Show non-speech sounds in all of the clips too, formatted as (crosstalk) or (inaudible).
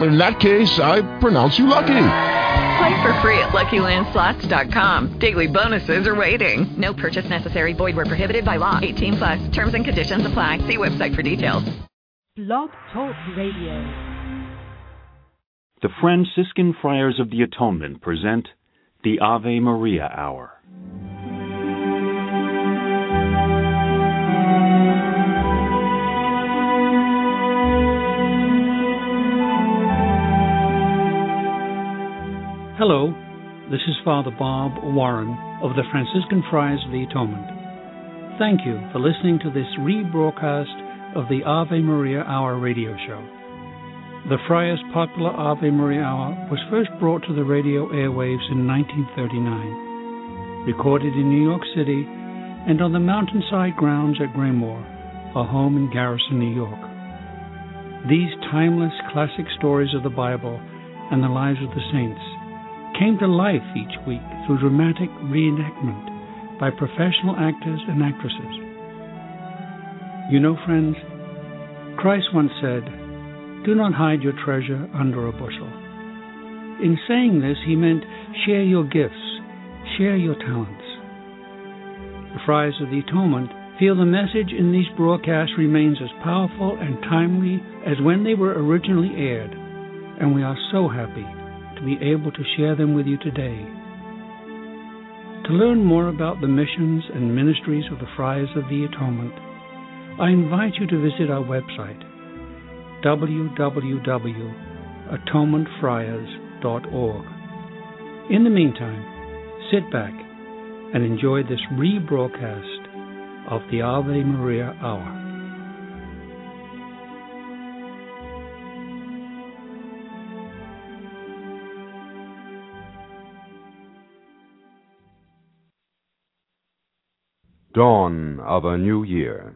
In that case, I pronounce you lucky. Play for free at LuckyLandSlots.com. Daily bonuses are waiting. No purchase necessary. Void where prohibited by law. 18 plus. Terms and conditions apply. See website for details. Blog Talk Radio. The Franciscan Friars of the Atonement present the Ave Maria Hour. Hello, this is Father Bob Warren of the Franciscan Friars of the Atonement. Thank you for listening to this rebroadcast of the Ave Maria Hour radio show. The Friars' popular Ave Maria Hour was first brought to the radio airwaves in 1939, recorded in New York City and on the mountainside grounds at Graymoor, a home in Garrison, New York. These timeless classic stories of the Bible and the lives of the saints came to life each week through dramatic reenactment by professional actors and actresses. You know, friends, Christ once said, Do not hide your treasure under a bushel. In saying this, he meant share your gifts, share your talents. The Friars of the Atonement feel the message in these broadcasts remains as powerful and timely as when they were originally aired, and we are so happy to be able to share them with you today. To learn more about the missions and ministries of the Friars of the Atonement, I invite you to visit our website, www.atonementfriars.org. In the meantime, sit back and enjoy this rebroadcast of the Ave Maria Hour. Dawn of a New Year.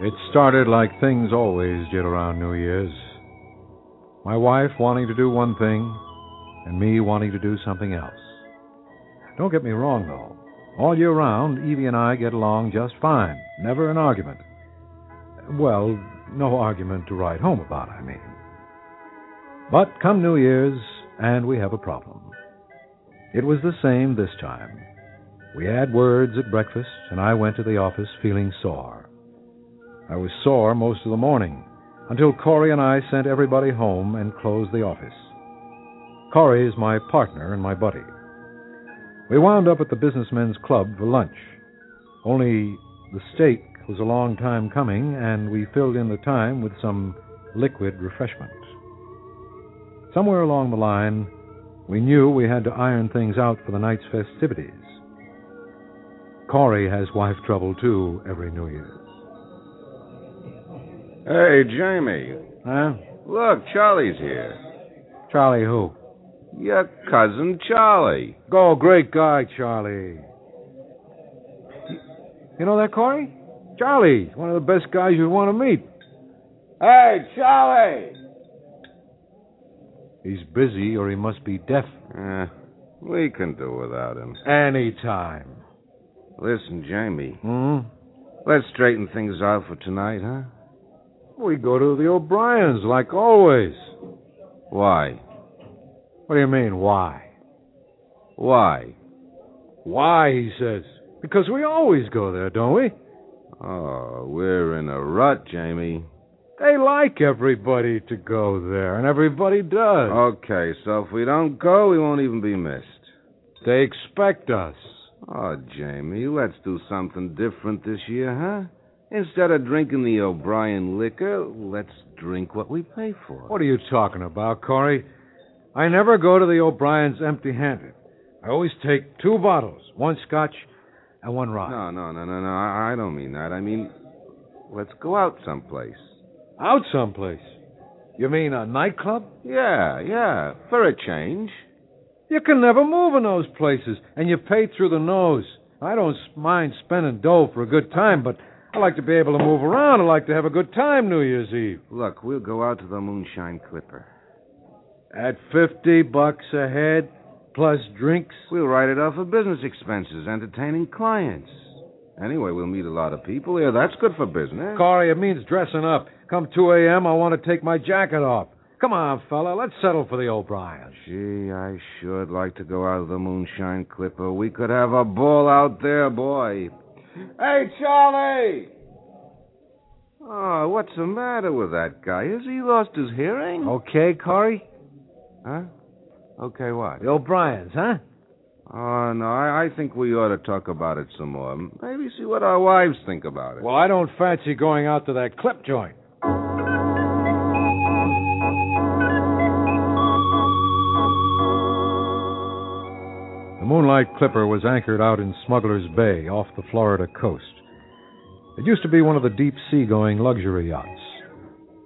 It started like things always did around New Year's. My wife wanting to do one thing, and me wanting to do something else. Don't get me wrong, though. All year round, Evie and I get along just fine. Never an argument. Well, no argument to write home about, I mean. But come New Year's, and we have a problem. It was the same this time. We had words at breakfast, and I went to the office feeling sore. I was sore most of the morning, until Corey and I sent everybody home and closed the office. Corey is my partner and my buddy. We wound up at the Businessmen's Club for lunch. Only the steak was a long time coming, and we filled in the time with some liquid refreshment. Somewhere along the line, we knew we had to iron things out for the night's festivities. Corey has wife trouble, too, every New Year's. Hey, Jamie. Huh? Look, Charlie's here. Charlie who? Your cousin Charlie. Go, great guy, Charlie. You know that, Corey? Charlie, one of the best guys you'd want to meet. Hey, Charlie! He's busy or he must be deaf. Eh, we can do without him. Anytime. Listen, Jamie. Hmm? Let's straighten things out for tonight, huh? We go to the O'Briens, like always. Why? What do you mean, why? Why? Why, he says. Because we always go there, don't we? Oh, we're in a rut, Jamie. They like everybody to go there, and everybody does. Okay, so if we don't go, we won't even be missed. They expect us. Oh, Jamie, let's do something different this year, huh? Instead of drinking the O'Brien liquor, let's drink what we pay for. What are you talking about, Corey? I never go to the O'Briens empty handed. I always take two bottles, one scotch and one rye. No, no, no, no, no. I I don't mean that. I mean, let's go out someplace. Out someplace? You mean a nightclub? Yeah, yeah, for a change. You can never move in those places, and you pay through the nose. I don't mind spending dough for a good time, but I like to be able to move around. I like to have a good time New Year's Eve. Look, we'll go out to the Moonshine Clipper. At 50 bucks a head, plus drinks. We'll write it off for business expenses, entertaining clients. Anyway, we'll meet a lot of people here. That's good for business. Corey, it means dressing up. Come 2 a.m., I want to take my jacket off. Come on, fella, let's settle for the O'Briens. Gee, I should like to go out of the Moonshine Clipper. We could have a ball out there, boy. Hey, Charlie! Oh, what's the matter with that guy? Has he lost his hearing? Okay, Corey? Huh? Okay, what? The O'Briens, huh? Oh, no, I, I think we ought to talk about it some more. Maybe see what our wives think about it. Well, I don't fancy going out to that clip joint. The Moonlight Clipper was anchored out in Smuggler's Bay off the Florida coast. It used to be one of the deep sea going luxury yachts.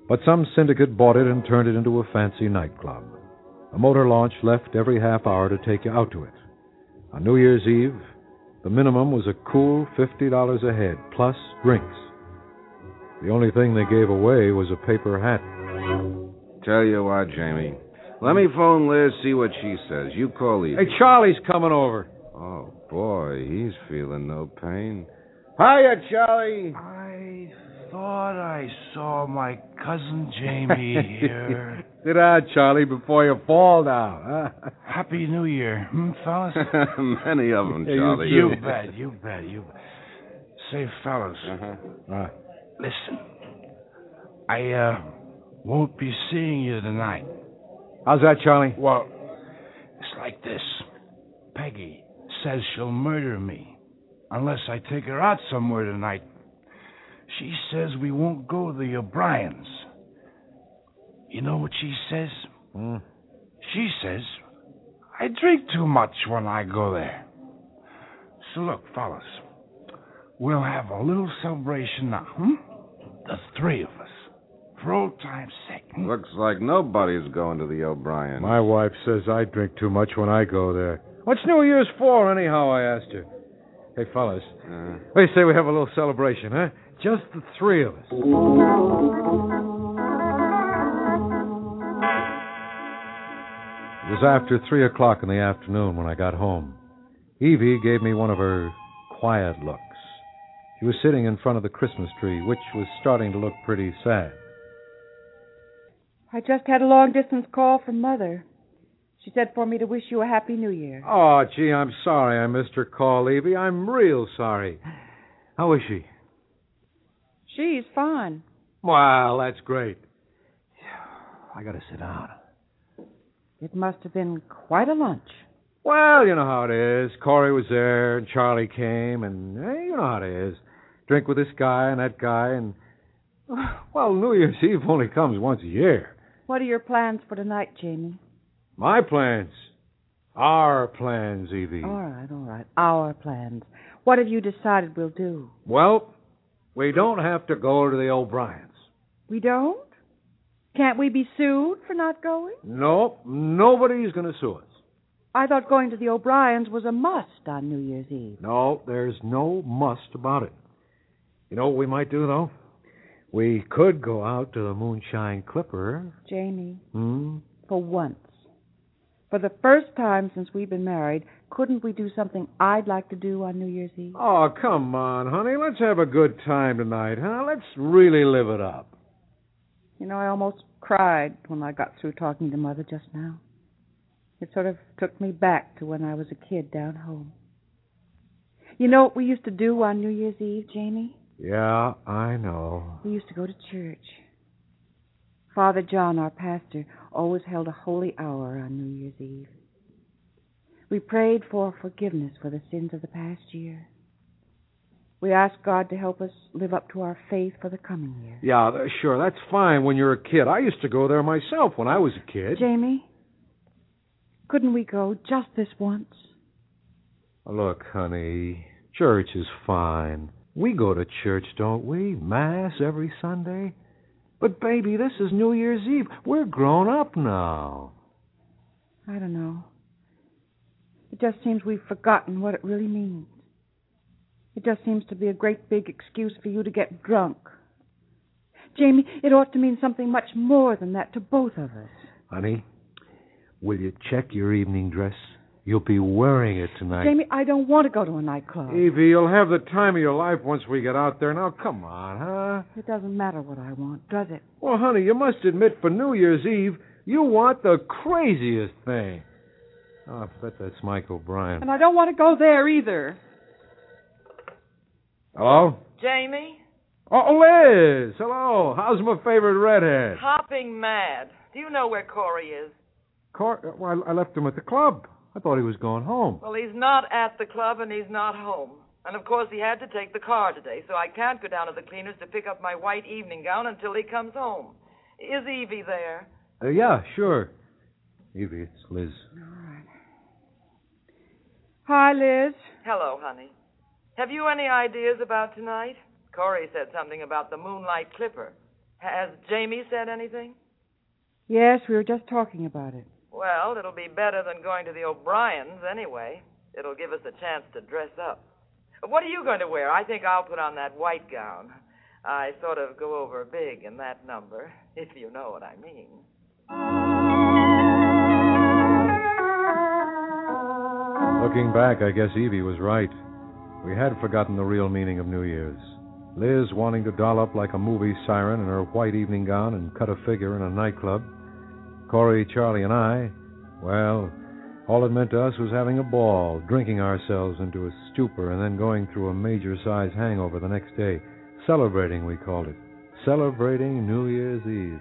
But some syndicate bought it and turned it into a fancy nightclub. A motor launch left every half hour to take you out to it. On New Year's Eve, the minimum was a cool $50 a head, plus drinks. The only thing they gave away was a paper hat. Tell you what, Jamie. Let me phone Liz, see what she says. You call Evie. Hey, Charlie's coming over. Oh, boy, he's feeling no pain. Hiya, Charlie. I thought I saw my cousin Jamie (laughs) here. Sit down, Charlie, before you fall down. Huh? Happy New Year, hmm, fellas? (laughs) Many of them, Yeah, you Charlie. You bet, you bet, you bet. Say, fellas, Uh, listen. I, uh, won't be seeing you tonight. how's that, Charlie? Well, it's like this. Peggy says she'll murder me unless I take her out somewhere tonight. She says we won't go to the O'Briens. You know what she says? Hmm. She says I drink too much when I go there. So look, fellas, we'll have a little celebration now, hmm? The three of us, for old time's sake. hmm? Looks like nobody's going to the O'Brien. My wife says I drink too much when I go there. What's New Year's for, anyhow? I asked her. Hey, fellas, Uh, what do you say we have a little celebration, huh? Just the three of us. It was after three o'clock in the afternoon when I got home. Evie gave me one of her quiet looks. She was sitting in front of the Christmas tree, which was starting to look pretty sad. I just had a long distance call from Mother. She said for me to wish you a Happy New Year. Oh, gee, I'm sorry I missed her call, Evie. I'm real sorry. How is she? She's fine. Well, that's great. I gotta sit down. It must have been quite a lunch. Well, you know how it is. Corey was there, and Charlie came, and eh, you know how it is. Drink with this guy and that guy, and (sighs) well, New Year's Eve only comes once a year. What are your plans for tonight, Jamie? My plans, our plans, Evie. All right, all right. Our plans. What have you decided we'll do? Well, we don't have to go to the O'Briens. We don't? Can't we be sued for not going? No, nobody's going to sue us. I thought going to the O'Briens was a must on New Year's Eve. No, there's no must about it. You know what we might do, though? We could go out to the Moonshine Clipper. Jamie, Hmm? for once, for the first time since we've been married, couldn't we do something I'd like to do on New Year's Eve? Oh, come on, honey. Let's have a good time tonight, huh? Let's really live it up. You know, I almost cried when I got through talking to Mother just now. It sort of took me back to when I was a kid down home. You know what we used to do on New Year's Eve, Jamie? Yeah, I know. We used to go to church. Father John, our pastor, always held a holy hour on New Year's Eve. We prayed for forgiveness for the sins of the past year. We ask God to help us live up to our faith for the coming year. Yeah, sure. That's fine when you're a kid. I used to go there myself when I was a kid. Jamie, couldn't we go just this once? Uh, look, honey, church is fine. We go to church, don't we? Mass every Sunday? But, baby, this is New Year's Eve. We're grown up now. I don't know. It just seems we've forgotten what it really means. It just seems to be a great big excuse for you to get drunk. Jamie, it ought to mean something much more than that to both of us. Honey, will you check your evening dress? You'll be wearing it tonight. Jamie, I don't want to go to a nightclub. Evie, you'll have the time of your life once we get out there. Now, come on, huh? It doesn't matter what I want, does it? Well, honey, you must admit for New Year's Eve, you want the craziest thing. Oh, I bet that's Mike O'Brien. And I don't want to go there either. Hello? Jamie? Oh, Liz! Hello. How's my favorite redhead? Hopping mad. Do you know where Corey is? Cor- well, I left him at the club. I thought he was going home. Well, he's not at the club and he's not home. And of course, he had to take the car today, so I can't go down to the cleaners to pick up my white evening gown until he comes home. Is Evie there? Uh, yeah, sure. Evie, it's Liz. All right. Hi, Liz. Hello, honey. Have you any ideas about tonight? Corey said something about the Moonlight Clipper. Has Jamie said anything? Yes, we were just talking about it. Well, it'll be better than going to the O'Briens anyway. It'll give us a chance to dress up. What are you going to wear? I think I'll put on that white gown. I sort of go over big in that number, (laughs) if you know what I mean. Looking back, I guess Evie was right. We had forgotten the real meaning of New Year's. Liz wanting to doll up like a movie siren in her white evening gown and cut a figure in a nightclub. Corey, Charlie, and I, well, all it meant to us was having a ball, drinking ourselves into a stupor, and then going through a major size hangover the next day. Celebrating, we called it. Celebrating New Year's Eve.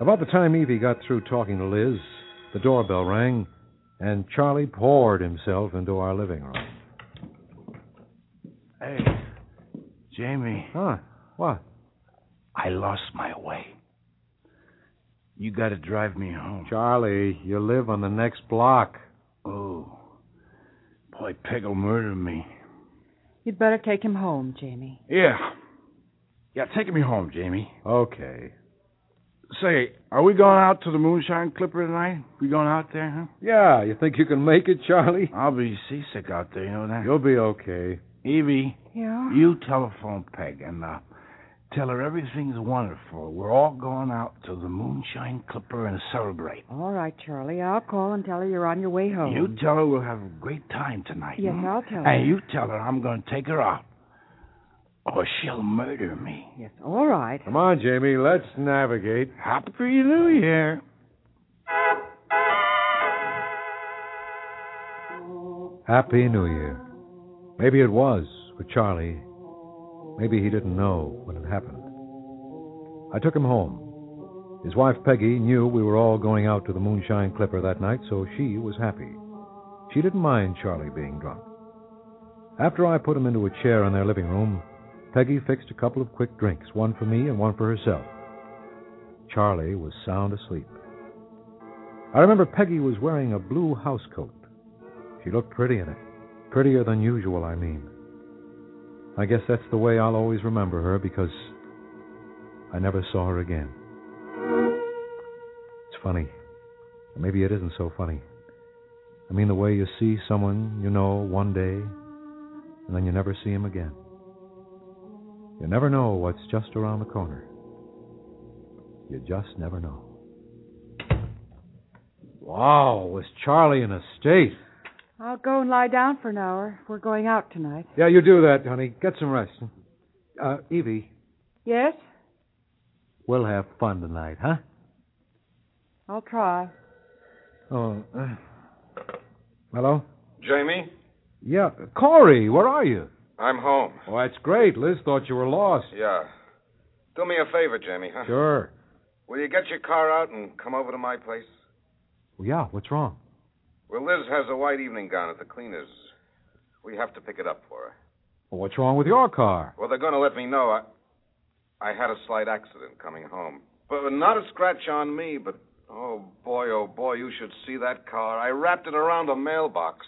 About the time Evie got through talking to Liz, the doorbell rang, and Charlie poured himself into our living room. Hey, Jamie. Huh? What? I lost my way. You got to drive me home. Charlie, you live on the next block. Oh. Boy, Peg'll murder me. You'd better take him home, Jamie. Yeah. Yeah, take me home, Jamie. Okay. Say, are we going out to the Moonshine Clipper tonight? We going out there, huh? Yeah, you think you can make it, Charlie? I'll be seasick out there, you know that? You'll be okay. Evie. Yeah? You telephone Peg and uh, tell her everything's wonderful. We're all going out to the Moonshine Clipper and celebrate. All right, Charlie. I'll call and tell her you're on your way home. You tell her we'll have a great time tonight. Yes, hmm? I'll tell her. And you tell her I'm going to take her out. Or she'll murder me. Yes, all right. Come on, Jamie, let's navigate. Happy New Year. Happy New Year. Maybe it was for Charlie. Maybe he didn't know when it happened. I took him home. His wife Peggy knew we were all going out to the Moonshine Clipper that night, so she was happy. She didn't mind Charlie being drunk. After I put him into a chair in their living room, Peggy fixed a couple of quick drinks, one for me and one for herself. Charlie was sound asleep. I remember Peggy was wearing a blue housecoat. She looked pretty in it. Prettier than usual, I mean. I guess that's the way I'll always remember her because I never saw her again. It's funny. Maybe it isn't so funny. I mean the way you see someone you know one day and then you never see him again. You never know what's just around the corner. You just never know. Wow, was Charlie in a state? I'll go and lie down for an hour. We're going out tonight. Yeah, you do that, honey. Get some rest. Uh, Evie, Yes? we'll have fun tonight, huh? I'll try. Oh, uh, hello? Jamie, Yeah, Corey, where are you? I'm home. Oh, that's great. Liz thought you were lost. Yeah. Do me a favor, Jamie, huh? Sure. Will you get your car out and come over to my place? Well, yeah, what's wrong? Well, Liz has a white evening gown at the cleaners. We have to pick it up for her. Well, what's wrong with your car? Well, they're going to let me know. I, I had a slight accident coming home. But not a scratch on me, but oh boy, oh boy, you should see that car. I wrapped it around a mailbox.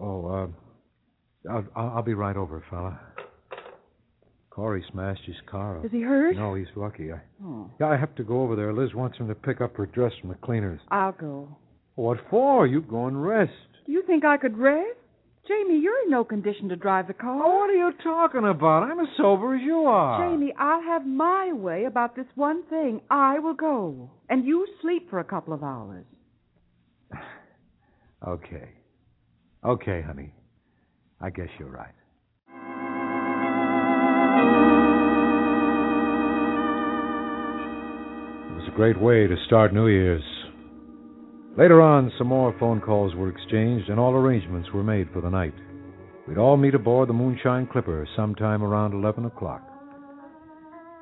Oh, uh, I'll, I'll, I'll be right over, fella. Corey smashed his car up. Is he hurt? No, he's lucky. I, Oh. yeah, I have to go over there. Liz wants him to pick up her dress from the cleaners. I'll go. What for? You go and rest. Do you think I could rest? Jamie, you're in no condition to drive the car. Oh, what are you talking about? I'm as sober as you are. Jamie, I'll have my way about this one thing. I will go. And you sleep for a couple of hours. (sighs) Okay. Okay, honey. I guess you're right. It was a great way to start New Year's. Later on, some more phone calls were exchanged and all arrangements were made for the night. We'd all meet aboard the Moonshine Clipper sometime around 11 o'clock.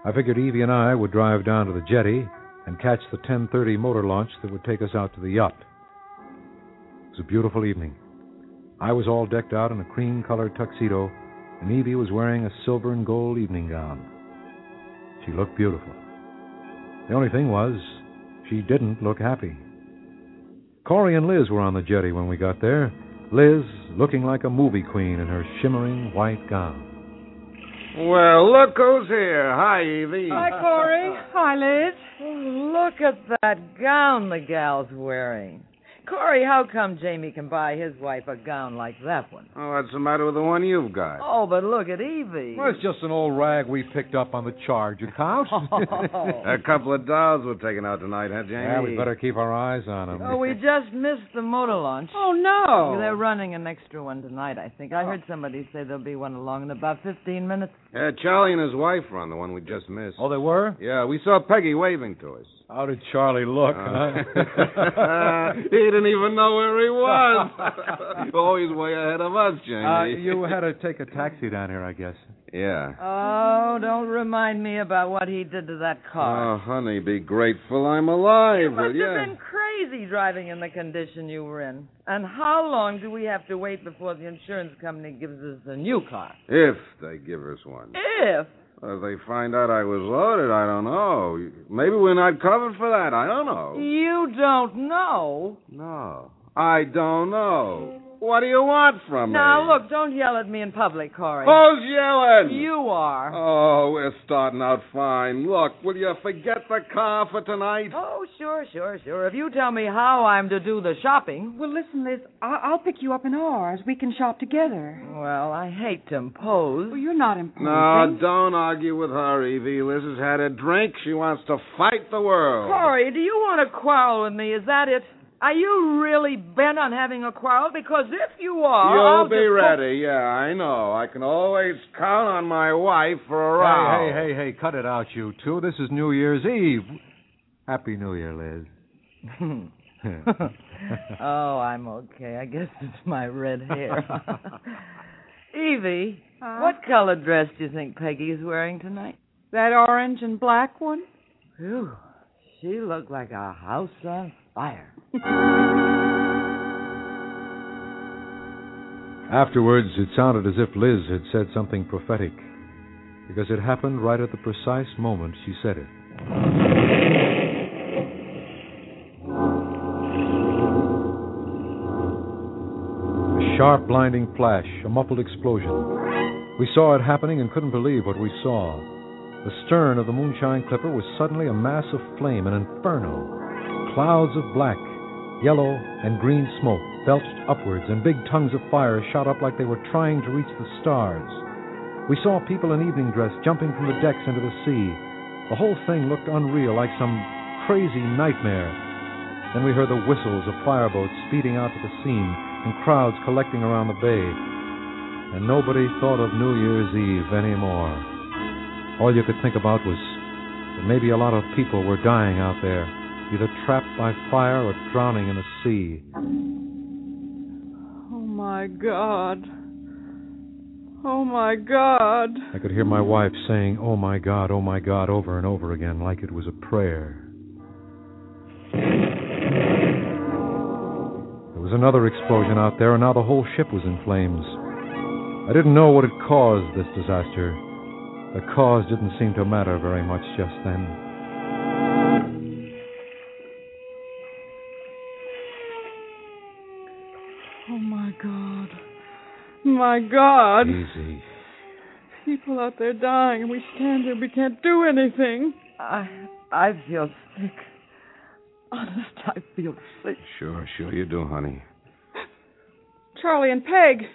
I figured Evie and I would drive down to the jetty and catch the 10:30 motor launch that would take us out to the yacht. It was a beautiful evening. I was all decked out in a cream-colored tuxedo, and Evie was wearing a silver and gold evening gown. She looked beautiful. The only thing was, she didn't look happy. Corey and Liz were on the jetty when we got there. Liz looking like a movie queen in her shimmering white gown. Well, look who's here. Hi, Evie. Hi, Corey. (laughs) Hi, Liz. Look at that gown the gal's wearing. Corey, how come Jamie can buy his wife a gown like that one? Oh, what's the matter with the one you've got? Oh, but look at Evie. Well, it's just an old rag we picked up on the charge account. (laughs) A couple of dolls were taken out tonight, huh, Jamie? yeah, we better keep our eyes on them. Oh, we (laughs) just missed the motor launch. Oh, no. They're running an extra one tonight, I think. I heard somebody say there'll be one along in about 15 minutes. Yeah, Charlie and his wife were on the one we just missed. Oh, they were? Yeah, we saw Peggy waving to us. How did Charlie look, Uh, huh? (laughs) he didn't even know where he was. (laughs) Always way ahead of us, Jamie. Uh, you had to take a taxi down here, I guess. Yeah. Oh, don't remind me about what he did to that car. Oh, honey, be grateful I'm alive. you must yeah. have been crazy driving in the condition you were in. And how long do we have to wait before the insurance company gives us a new car? If they give us one. If. If they find out I was loaded, I don't know. Maybe we're not covered for that. I don't know. You don't know. No. I don't know. What do you want from Now, me? Now, look, don't yell at me in public, Corey. Who's yelling? You are. Oh, we're starting out fine. Look, will you forget the car for tonight? Oh, sure, sure, sure. If you tell me how I'm to do the shopping. Well, listen, Liz, I- I'll pick you up in ours. We can shop together. Well, I hate to impose. Well, you're not imposing. No, don't argue with her, Evie. Liz has had a drink. She wants to fight the world. Corey, do you want to quarrel with me? Is that it? Are you really bent on having a quarrel? Because if you are, You'll I'll be just ready. Yeah, I know. I can always count on my wife for a row. Hey, hey, hey, hey, cut it out, you two. This is New Year's Eve. Happy New Year, Liz. (laughs) oh, I'm okay. I guess it's my red hair. (laughs) Evie, what color dress do you think Peggy is wearing tonight? That orange and black one? Phew, she looked like a house on fire. Afterwards, it sounded as if Liz had said something prophetic, because it happened right at the precise moment she said it. A sharp, blinding flash, a muffled explosion. We saw it happening and couldn't believe what we saw. The stern of the Moonshine Clipper was suddenly a mass of flame, an inferno. Clouds of black, yellow, and green smoke belched upwards, and big tongues of fire shot up like they were trying to reach the stars. We saw people in evening dress jumping from the decks into the sea. The whole thing looked unreal, like some crazy nightmare. Then we heard the whistles of fireboats speeding out to the scene, and crowds collecting around the bay. And nobody thought of New Year's Eve anymore. All you could think about was that maybe a lot of people were dying out there, either trapped by fire or drowning in the sea. Oh, my God. Oh, my God. I could hear my wife saying, Oh my God, oh my God, over and over again, like it was a prayer. There was another explosion out there, and now the whole ship was in flames. I didn't know what had caused this disaster. The cause didn't seem to matter very much just then. My God. My my God. Easy. People out there dying, and we stand here. We can't do anything. I I feel sick. Honest, I feel sick. Sure, sure you do, honey. Charlie and Peg,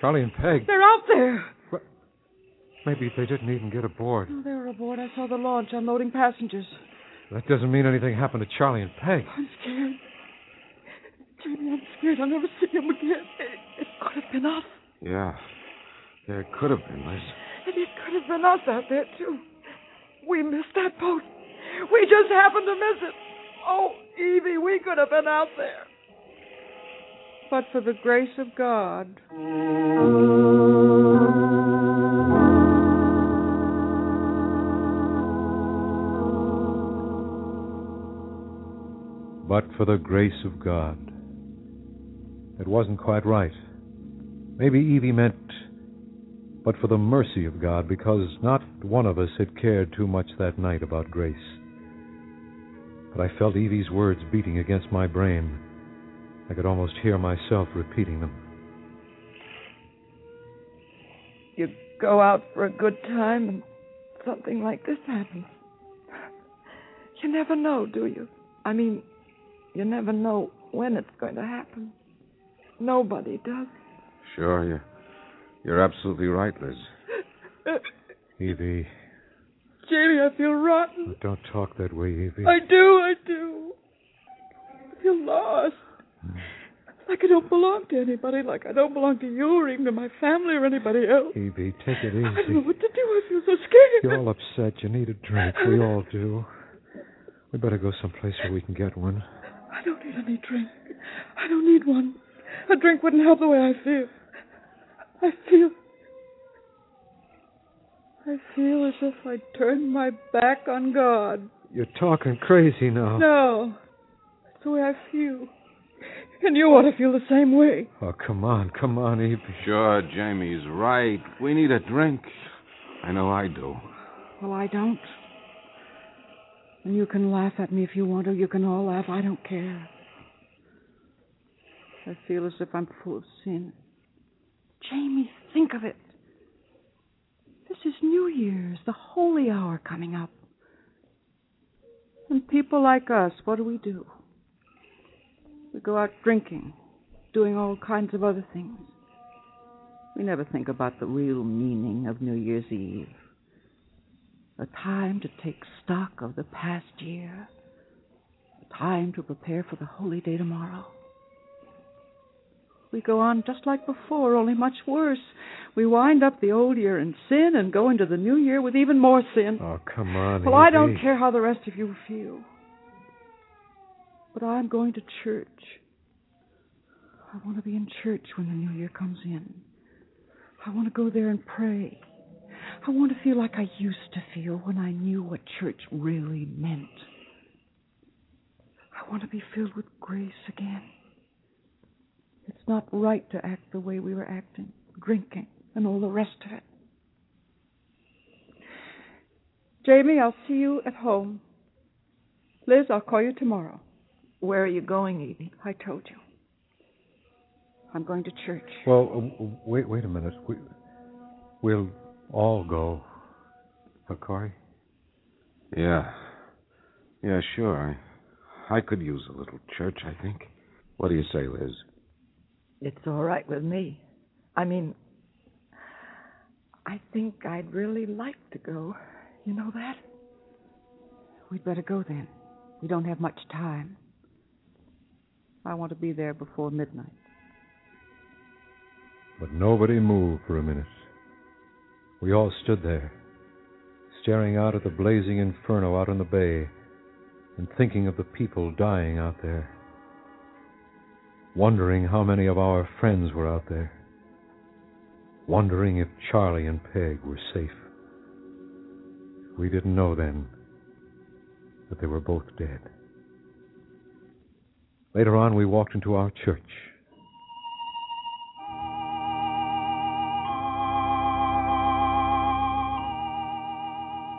Charlie and Peg. they're out there. Maybe they didn't even get aboard. Oh, they were aboard. I saw the launch unloading passengers. That doesn't mean anything happened to Charlie and Peg. I'm scared. Jamie, I'm scared. I'll never see him again. It, it could have been us. Yeah. Yeah, it could have been, Liz. And it could have been us out there, too. We missed that boat. We just happened to miss it. Oh, Evie, we could have been out there. But for the grace of God. But for the grace of God. It wasn't quite right. Maybe Evie meant, but for the mercy of God, because not one of us had cared too much that night about grace. But I felt Evie's words beating against my brain. I could almost hear myself repeating them. You go out for a good time and something like this happens. You never know, do you? I mean, you never know when it's going to happen. Nobody does. Sure, you, you're absolutely right, Liz. (laughs) Evie, Jamie, I feel rotten. don't talk that way, Evie. I do, I do. I feel lost. Hmm. Like I don't belong to anybody, like I don't belong to you or even to my family or anybody else. Evie, take it easy. I don't know what to do. I feel so scared. You're all upset. You need a drink. We all do. We better go someplace where we can get one. I don't need any drink. I don't need one. A drink wouldn't help the way I feel. I feel. I feel as if I'd turned my back on God. You're talking crazy now. No. That's the way I feel. And you ought to feel the same way. Oh, come on, come on, Evie. Sure, Jamie's right. We need a drink. I know I do. Well, I don't. And you can laugh at me if you want to. You can all laugh. I don't care. I feel as if I'm full of sin. Jamie, think of it. This is New Year's, the holy hour coming up. And people like us, what do we do? We go out drinking, doing all kinds of other things. We never think about the real meaning of New Year's Eve. A time to take stock of the past year. A time to prepare for the holy day tomorrow. We go on just like before, only much worse. We wind up the old year in sin and go into the new year with even more sin. Oh, come on, Well, I don't care how the rest of you feel. But I'm going to church. I want to be in church when the new year comes in. I want to go there and pray. I want to feel like I used to feel when I knew what church really meant. I want to be filled with grace again. It's not right to act the way we were acting, drinking, and all the rest of it. Jamie, I'll see you at home. Liz, I'll call you tomorrow. Where are you going, Evie? I told you. I'm going to church. Well, uh, wait, wait a minute. We, we'll all go. Huh, Corey? Yeah. Yeah, sure. I, I could use a little church, I think. What do you say, Liz? It's all right with me. I mean, I think I'd really like to go. You know that? We'd better go then. We don't have much time. I want to be there before midnight. But nobody moved for a minute. We all stood there, staring out at the blazing inferno out on the bay, and thinking of the people dying out there. Wondering how many of our friends were out there. Wondering if Charlie and Peg were safe. We didn't know then that they were both dead. Later on, we walked into our church.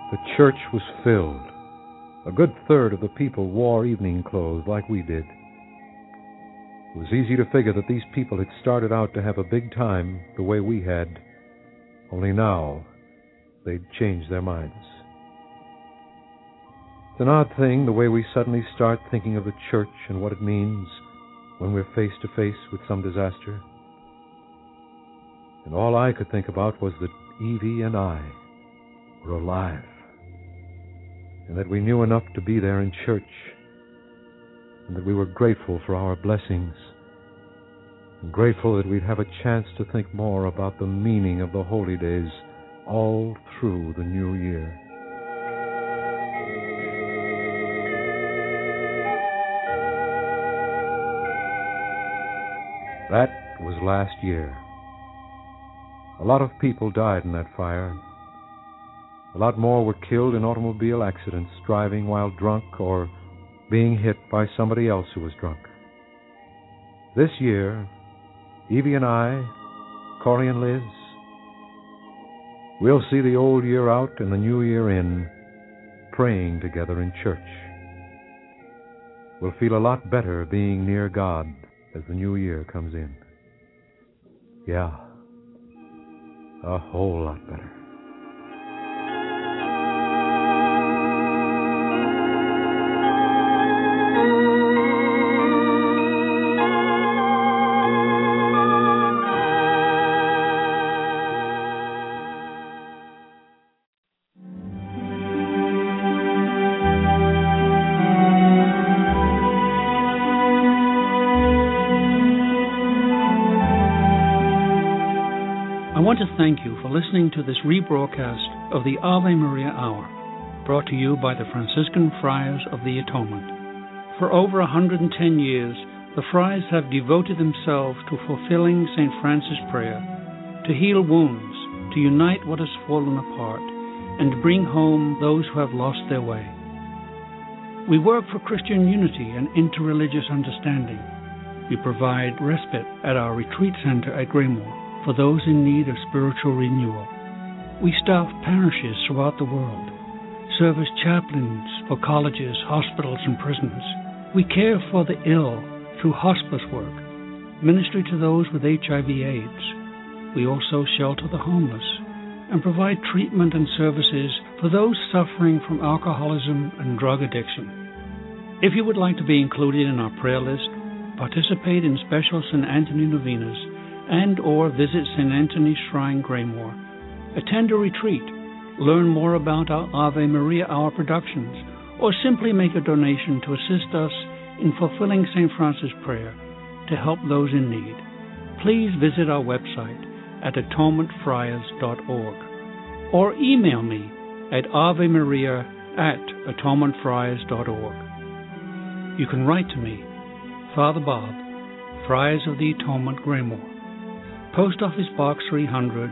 The church was filled. A good third of the people wore evening clothes like we did. It was easy to figure that these people had started out to have a big time the way we had, only now they'd changed their minds. It's an odd thing the way we suddenly start thinking of the church and what it means when we're face to face with some disaster. And all I could think about was that Evie and I were alive, and that we knew enough to be there in church and that we were grateful for our blessings, and grateful that we'd have a chance to think more about the meaning of the holy days all through the new year. That was last year. A lot of people died in that fire. A lot more were killed in automobile accidents, driving while drunk or being hit by somebody else who was drunk. This year, Evie and I, Corey and Liz, we'll see the old year out and the new year in, praying together in church. We'll feel a lot better being near God as the new year comes in. Yeah, a whole lot better. To this rebroadcast of the Ave Maria Hour, brought to you by the Franciscan Friars of the Atonement. For over 110 years, the friars have devoted themselves to fulfilling St. Francis' prayer, to heal wounds, to unite what has fallen apart, and to bring home those who have lost their way. We work for Christian unity and interreligious understanding. We provide respite at our retreat center at Graymoor for those in need of spiritual renewal. We staff parishes throughout the world, serve as chaplains for colleges, hospitals, and prisons. We care for the ill through hospice work, ministry to those with HIV/AIDS. We also shelter the homeless and provide treatment and services for those suffering from alcoholism and drug addiction. If you would like to be included in our prayer list, participate in special St. Anthony novenas, and or visit St. Anthony's Shrine Graymoor. Attend a retreat, learn more about our Ave Maria Hour productions, or simply make a donation to assist us in fulfilling St. Francis' prayer to help those in need. Please visit our website at atonementfriars.org or email me at avemaria at atonementfriars.org. You can write to me, Father Bob, Friars of the Atonement, Graymoor. Post Office Box 300,